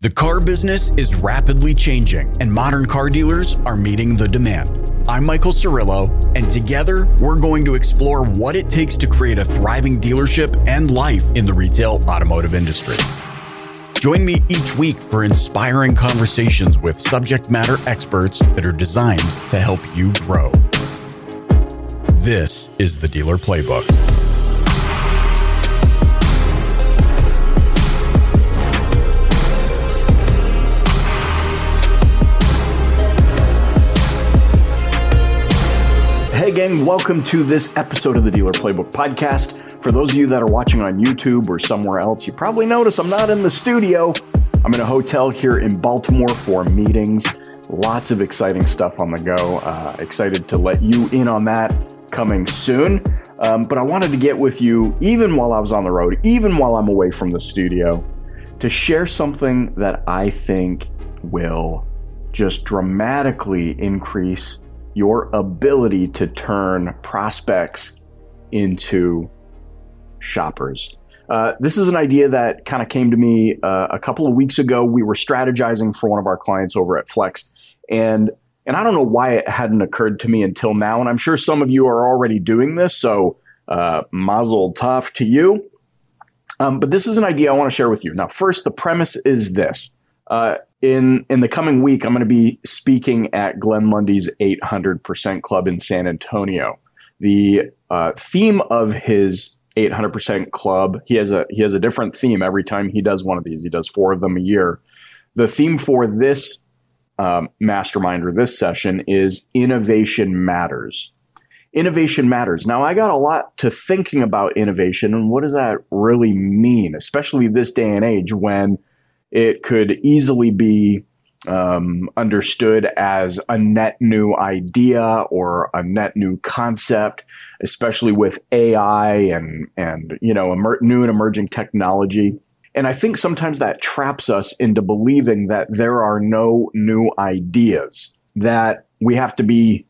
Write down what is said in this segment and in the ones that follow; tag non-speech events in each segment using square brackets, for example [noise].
The car business is rapidly changing, and modern car dealers are meeting the demand. I'm Michael Cirillo, and together we're going to explore what it takes to create a thriving dealership and life in the retail automotive industry. Join me each week for inspiring conversations with subject matter experts that are designed to help you grow. This is the Dealer Playbook. Welcome to this episode of the Dealer Playbook Podcast. For those of you that are watching on YouTube or somewhere else, you probably notice I'm not in the studio. I'm in a hotel here in Baltimore for meetings. Lots of exciting stuff on the go. Uh, excited to let you in on that coming soon. Um, but I wanted to get with you, even while I was on the road, even while I'm away from the studio, to share something that I think will just dramatically increase your ability to turn prospects into shoppers. Uh, this is an idea that kind of came to me uh, a couple of weeks ago. We were strategizing for one of our clients over at Flex, and and I don't know why it hadn't occurred to me until now. And I'm sure some of you are already doing this, so uh, mazel tov to you. Um, but this is an idea I want to share with you. Now, first, the premise is this: uh, in in the coming week, I'm going to be speaking at Glenn Lundy's 800% Club in San Antonio. The uh, theme of his 800% Club he has a he has a different theme every time he does one of these. He does four of them a year. The theme for this um, mastermind or this session is innovation matters. Innovation matters. Now, I got a lot to thinking about innovation and what does that really mean, especially this day and age when it could easily be um, understood as a net new idea or a net new concept, especially with AI and and you know emer- new and emerging technology. And I think sometimes that traps us into believing that there are no new ideas, that we have to be,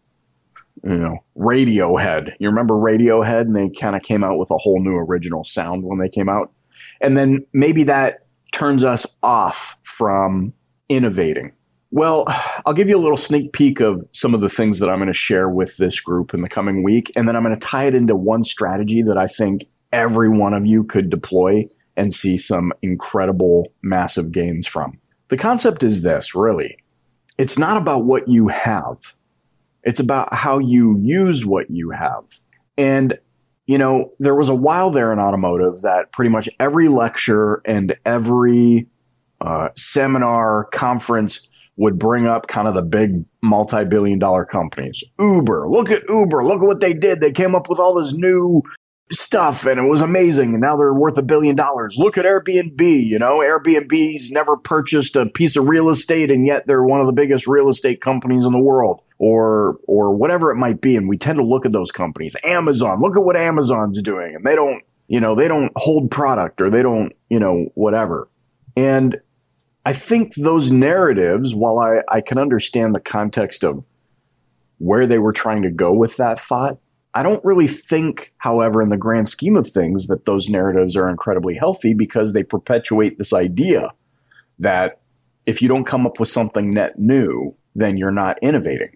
you know, Radiohead. You remember Radiohead? And they kind of came out with a whole new original sound when they came out. And then maybe that turns us off from innovating? Well, I'll give you a little sneak peek of some of the things that I'm going to share with this group in the coming week. And then I'm going to tie it into one strategy that I think every one of you could deploy and see some incredible, massive gains from. The concept is this really it's not about what you have, it's about how you use what you have. And you know, there was a while there in automotive that pretty much every lecture and every uh, seminar, conference would bring up kind of the big multi billion dollar companies. Uber, look at Uber, look at what they did. They came up with all this new stuff and it was amazing and now they're worth a billion dollars. Look at Airbnb, you know, Airbnb's never purchased a piece of real estate and yet they're one of the biggest real estate companies in the world or or whatever it might be. And we tend to look at those companies. Amazon look at what amazon's doing. And they don't you know they don't hold product or they don't you know whatever. And i think those narratives while i i can understand the context of where they were trying to go with that thought i don't really think however in the grand scheme of things that those narratives are incredibly healthy because they perpetuate this idea that if you don't come up with something net new then you're not innovating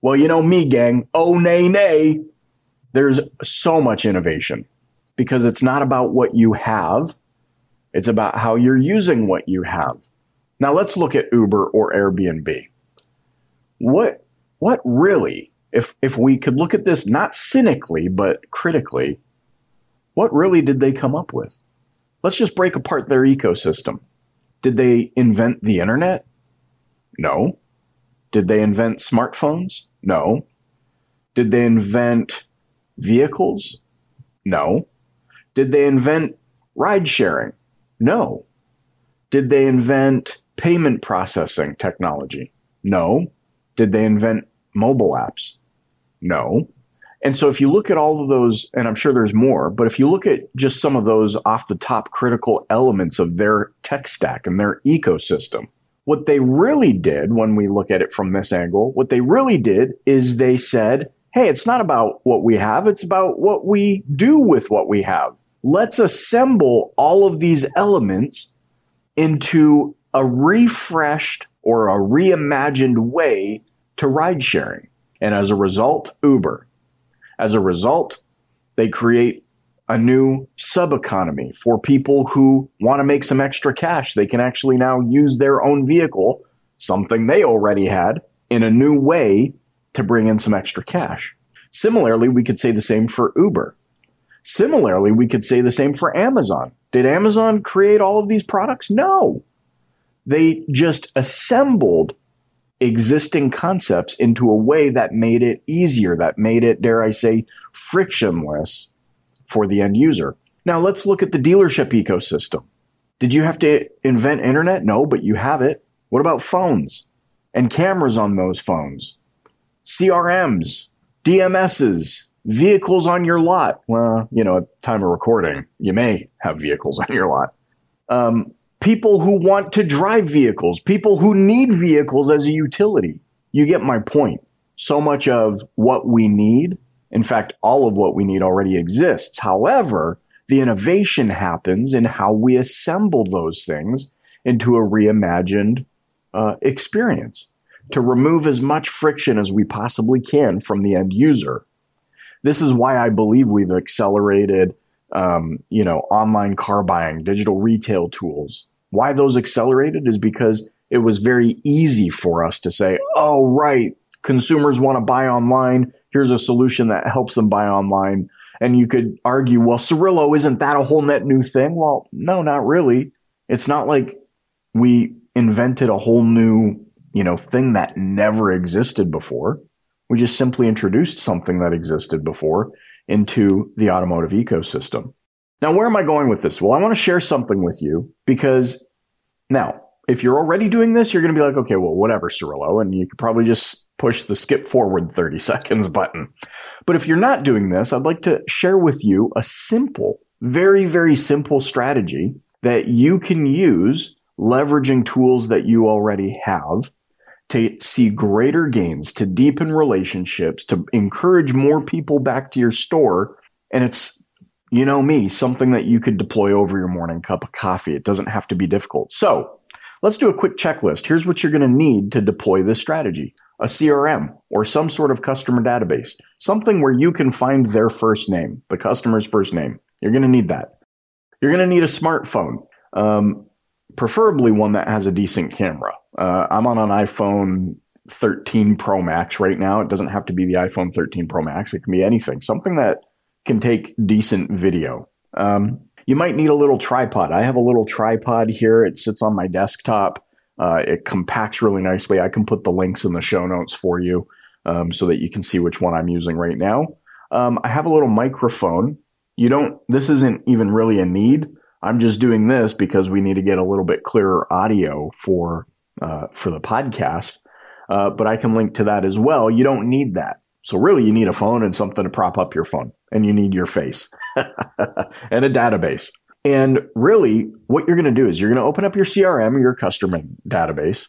well, you know me, gang. Oh, nay, nay. There's so much innovation because it's not about what you have, it's about how you're using what you have. Now, let's look at Uber or Airbnb. What, what really, if, if we could look at this not cynically, but critically, what really did they come up with? Let's just break apart their ecosystem. Did they invent the internet? No. Did they invent smartphones? No. Did they invent vehicles? No. Did they invent ride sharing? No. Did they invent payment processing technology? No. Did they invent mobile apps? No. And so if you look at all of those, and I'm sure there's more, but if you look at just some of those off the top critical elements of their tech stack and their ecosystem, what they really did when we look at it from this angle, what they really did is they said, hey, it's not about what we have, it's about what we do with what we have. Let's assemble all of these elements into a refreshed or a reimagined way to ride sharing. And as a result, Uber. As a result, they create a new sub economy for people who want to make some extra cash. They can actually now use their own vehicle, something they already had, in a new way to bring in some extra cash. Similarly, we could say the same for Uber. Similarly, we could say the same for Amazon. Did Amazon create all of these products? No. They just assembled existing concepts into a way that made it easier, that made it, dare I say, frictionless for the end user. Now let's look at the dealership ecosystem. Did you have to invent internet? No, but you have it. What about phones and cameras on those phones? CRMs, DMSs, vehicles on your lot. Well, you know, at time of recording, you may have vehicles [laughs] on your lot. Um, people who want to drive vehicles, people who need vehicles as a utility. You get my point. So much of what we need, in fact, all of what we need already exists. However, the innovation happens in how we assemble those things into a reimagined uh, experience to remove as much friction as we possibly can from the end user. This is why I believe we've accelerated, um, you know, online car buying, digital retail tools. Why those accelerated is because it was very easy for us to say, oh, right, consumers want to buy online. Here's a solution that helps them buy online. And you could argue, well, Cirillo, isn't that a whole net new thing? Well, no, not really. It's not like we invented a whole new, you know, thing that never existed before. We just simply introduced something that existed before into the automotive ecosystem. Now, where am I going with this? Well, I want to share something with you because now, if you're already doing this, you're going to be like, okay, well, whatever, Cirillo, and you could probably just push the skip forward 30 seconds button. But if you're not doing this, I'd like to share with you a simple, very, very simple strategy that you can use leveraging tools that you already have to see greater gains, to deepen relationships, to encourage more people back to your store. And it's, you know me, something that you could deploy over your morning cup of coffee. It doesn't have to be difficult. So let's do a quick checklist. Here's what you're going to need to deploy this strategy a CRM or some sort of customer database, something where you can find their first name, the customer's first name. You're going to need that. You're going to need a smartphone. Um, preferably one that has a decent camera. Uh, I'm on an iPhone 13 Pro Max right now. It doesn't have to be the iPhone 13 Pro Max, it can be anything, something that can take decent video. Um, you might need a little tripod. I have a little tripod here, it sits on my desktop. Uh, it compacts really nicely. I can put the links in the show notes for you um, so that you can see which one I'm using right now. Um, I have a little microphone. You don't, this isn't even really a need. I'm just doing this because we need to get a little bit clearer audio for uh, for the podcast. Uh, but I can link to that as well. You don't need that. So really, you need a phone and something to prop up your phone, and you need your face [laughs] and a database. And really, what you're going to do is you're going to open up your CRM your customer database.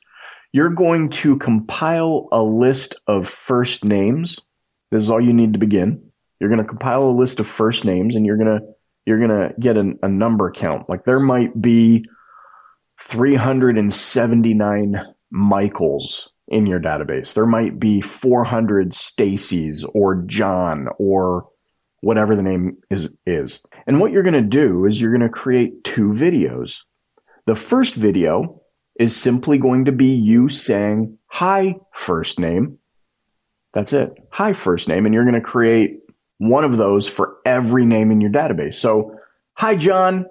You're going to compile a list of first names. This is all you need to begin. You're going to compile a list of first names, and you're going to you're going to get an, a number count. Like there might be 379 Michaels in your database. There might be 400 Stacy's or John or whatever the name is is. And what you're going to do is you're going to create two videos. The first video is simply going to be you saying hi first name. That's it. Hi first name and you're going to create one of those for every name in your database. So, hi John,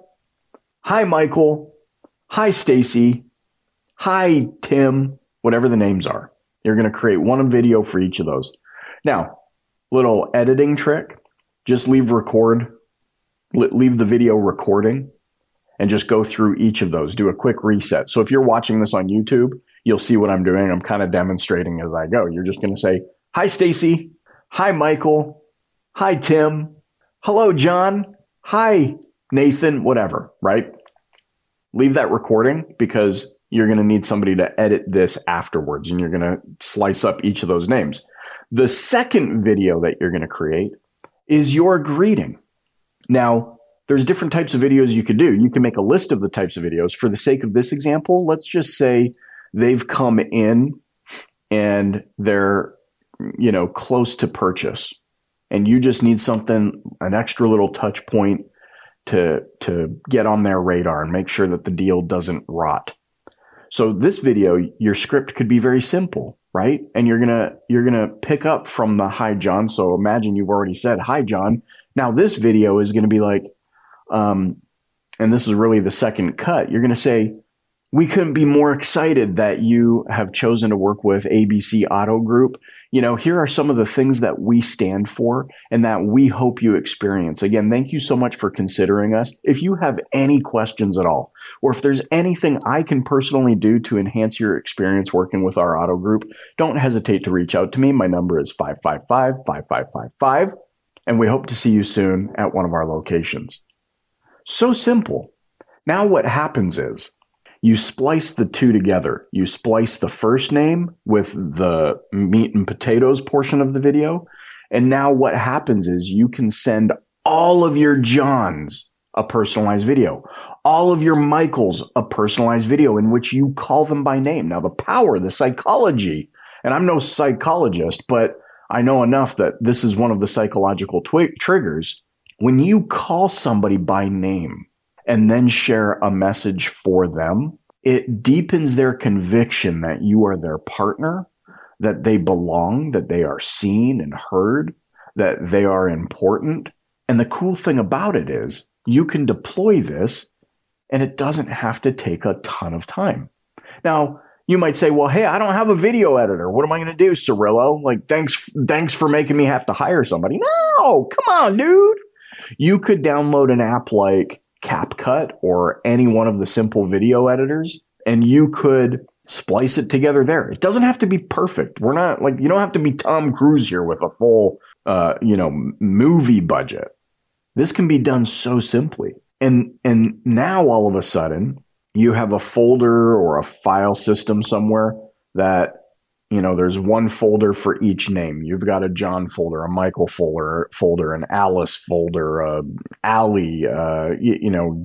hi Michael, hi Stacy, hi Tim, whatever the names are. You're going to create one video for each of those. Now, little editing trick, just leave record leave the video recording and just go through each of those. Do a quick reset. So if you're watching this on YouTube, you'll see what I'm doing. I'm kind of demonstrating as I go. You're just going to say, "Hi Stacy, hi Michael, Hi, Tim. Hello, John. Hi, Nathan, whatever, right? Leave that recording because you're going to need somebody to edit this afterwards and you're going to slice up each of those names. The second video that you're going to create is your greeting. Now, there's different types of videos you could do. You can make a list of the types of videos. For the sake of this example, let's just say they've come in and they're, you know, close to purchase and you just need something, an extra little touch point to, to get on their radar and make sure that the deal doesn't rot. So this video, your script could be very simple, right? And you're to, you're to pick up from the hi, John. So imagine you've already said, hi, John. Now this video is to be like, um, and this is really the second cut. You're to say, we couldn't be more excited that you have chosen to work with ABC Auto Group. You know, here are some of the things that we stand for and that we hope you experience. Again, thank you so much for considering us. If you have any questions at all, or if there's anything I can personally do to enhance your experience working with our auto group, don't hesitate to reach out to me. My number is 555 5555, and we hope to see you soon at one of our locations. So simple. Now, what happens is, you splice the two together. You splice the first name with the meat and potatoes portion of the video. And now what happens is you can send all of your Johns a personalized video, all of your Michaels a personalized video in which you call them by name. Now, the power, the psychology, and I'm no psychologist, but I know enough that this is one of the psychological twi- triggers. When you call somebody by name, and then share a message for them, it deepens their conviction that you are their partner, that they belong, that they are seen and heard, that they are important. And the cool thing about it is you can deploy this and it doesn't have to take a ton of time. Now, you might say, well, hey, I don't have a video editor. What am I going to do, Cirillo? Like, thanks, thanks for making me have to hire somebody. No, come on, dude. You could download an app like CapCut or any one of the simple video editors, and you could splice it together there. It doesn't have to be perfect. We're not like you don't have to be Tom Cruise here with a full, uh, you know, movie budget. This can be done so simply, and and now all of a sudden you have a folder or a file system somewhere that you know, there's one folder for each name. You've got a John folder, a Michael folder, folder, an Alice folder, uh, Ali, uh, you, you, know,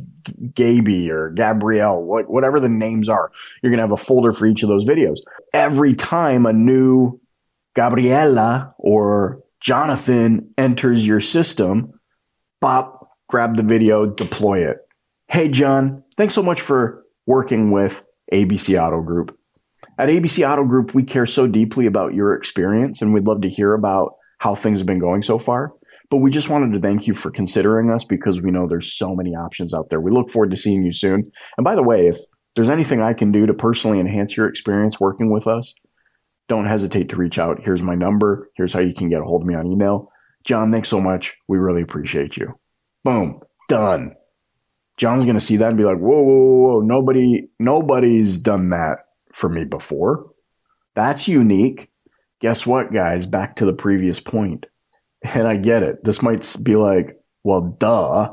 Gaby or Gabrielle, what, whatever the names are. You're going to have a folder for each of those videos. Every time a new Gabriella or Jonathan enters your system, pop, grab the video, deploy it. Hey, John, thanks so much for working with ABC Auto Group at ABC Auto Group, we care so deeply about your experience and we'd love to hear about how things have been going so far. But we just wanted to thank you for considering us because we know there's so many options out there. We look forward to seeing you soon. And by the way, if there's anything I can do to personally enhance your experience working with us, don't hesitate to reach out. Here's my number. Here's how you can get a hold of me on email. John, thanks so much. We really appreciate you. Boom, done. John's to see that and be like, whoa, whoa, whoa, whoa, nobody, nobody's done that for me before. That's unique. Guess what, guys? Back to the previous point. And I get it. This might be like, well, duh,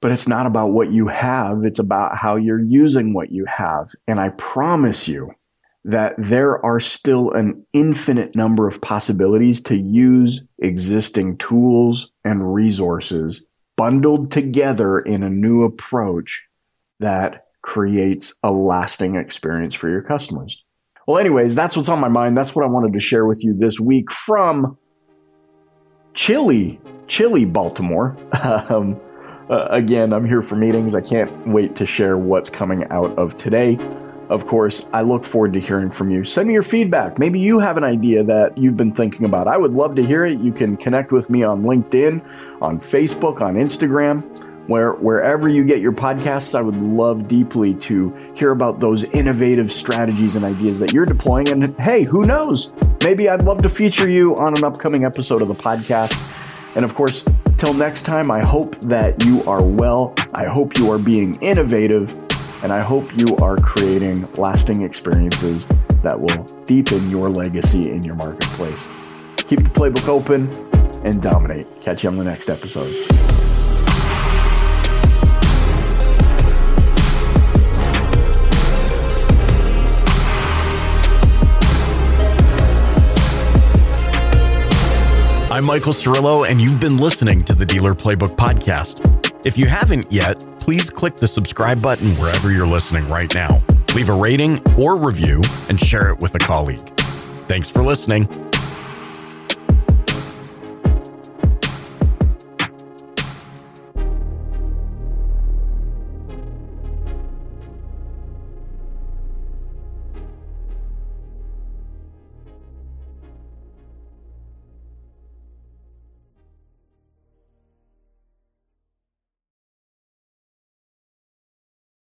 but it's not about what you have. It's about how you're using what you have. And I promise you that there are still an infinite number of possibilities to use existing tools and resources bundled together in a new approach that creates a lasting experience for your customers. Well, anyways, that's what's on my mind. That's what I wanted to share with you this week from chilly, chilly Baltimore. [laughs] um, uh, again, I'm here for meetings. I can't wait to share what's coming out of today. Of course, I look forward to hearing from you. Send me your feedback. Maybe you have an idea that you've been thinking about. I would love to hear it. You can connect with me on LinkedIn, on Facebook, on Instagram where wherever you get your podcasts, I would love deeply to hear about those innovative strategies and ideas that you're deploying. And hey, who knows? Maybe I'd love to feature you on an upcoming episode of the podcast. And of course, till next time, I hope that you are well. I hope you are being innovative, and I hope you are creating lasting experiences that will deepen your legacy in your marketplace. Keep the playbook open and dominate. Catch you on the next episode. I'm Michael Cirillo, and you've been listening to the Dealer Playbook Podcast. If you haven't yet, please click the subscribe button wherever you're listening right now. Leave a rating or review and share it with a colleague. Thanks for listening.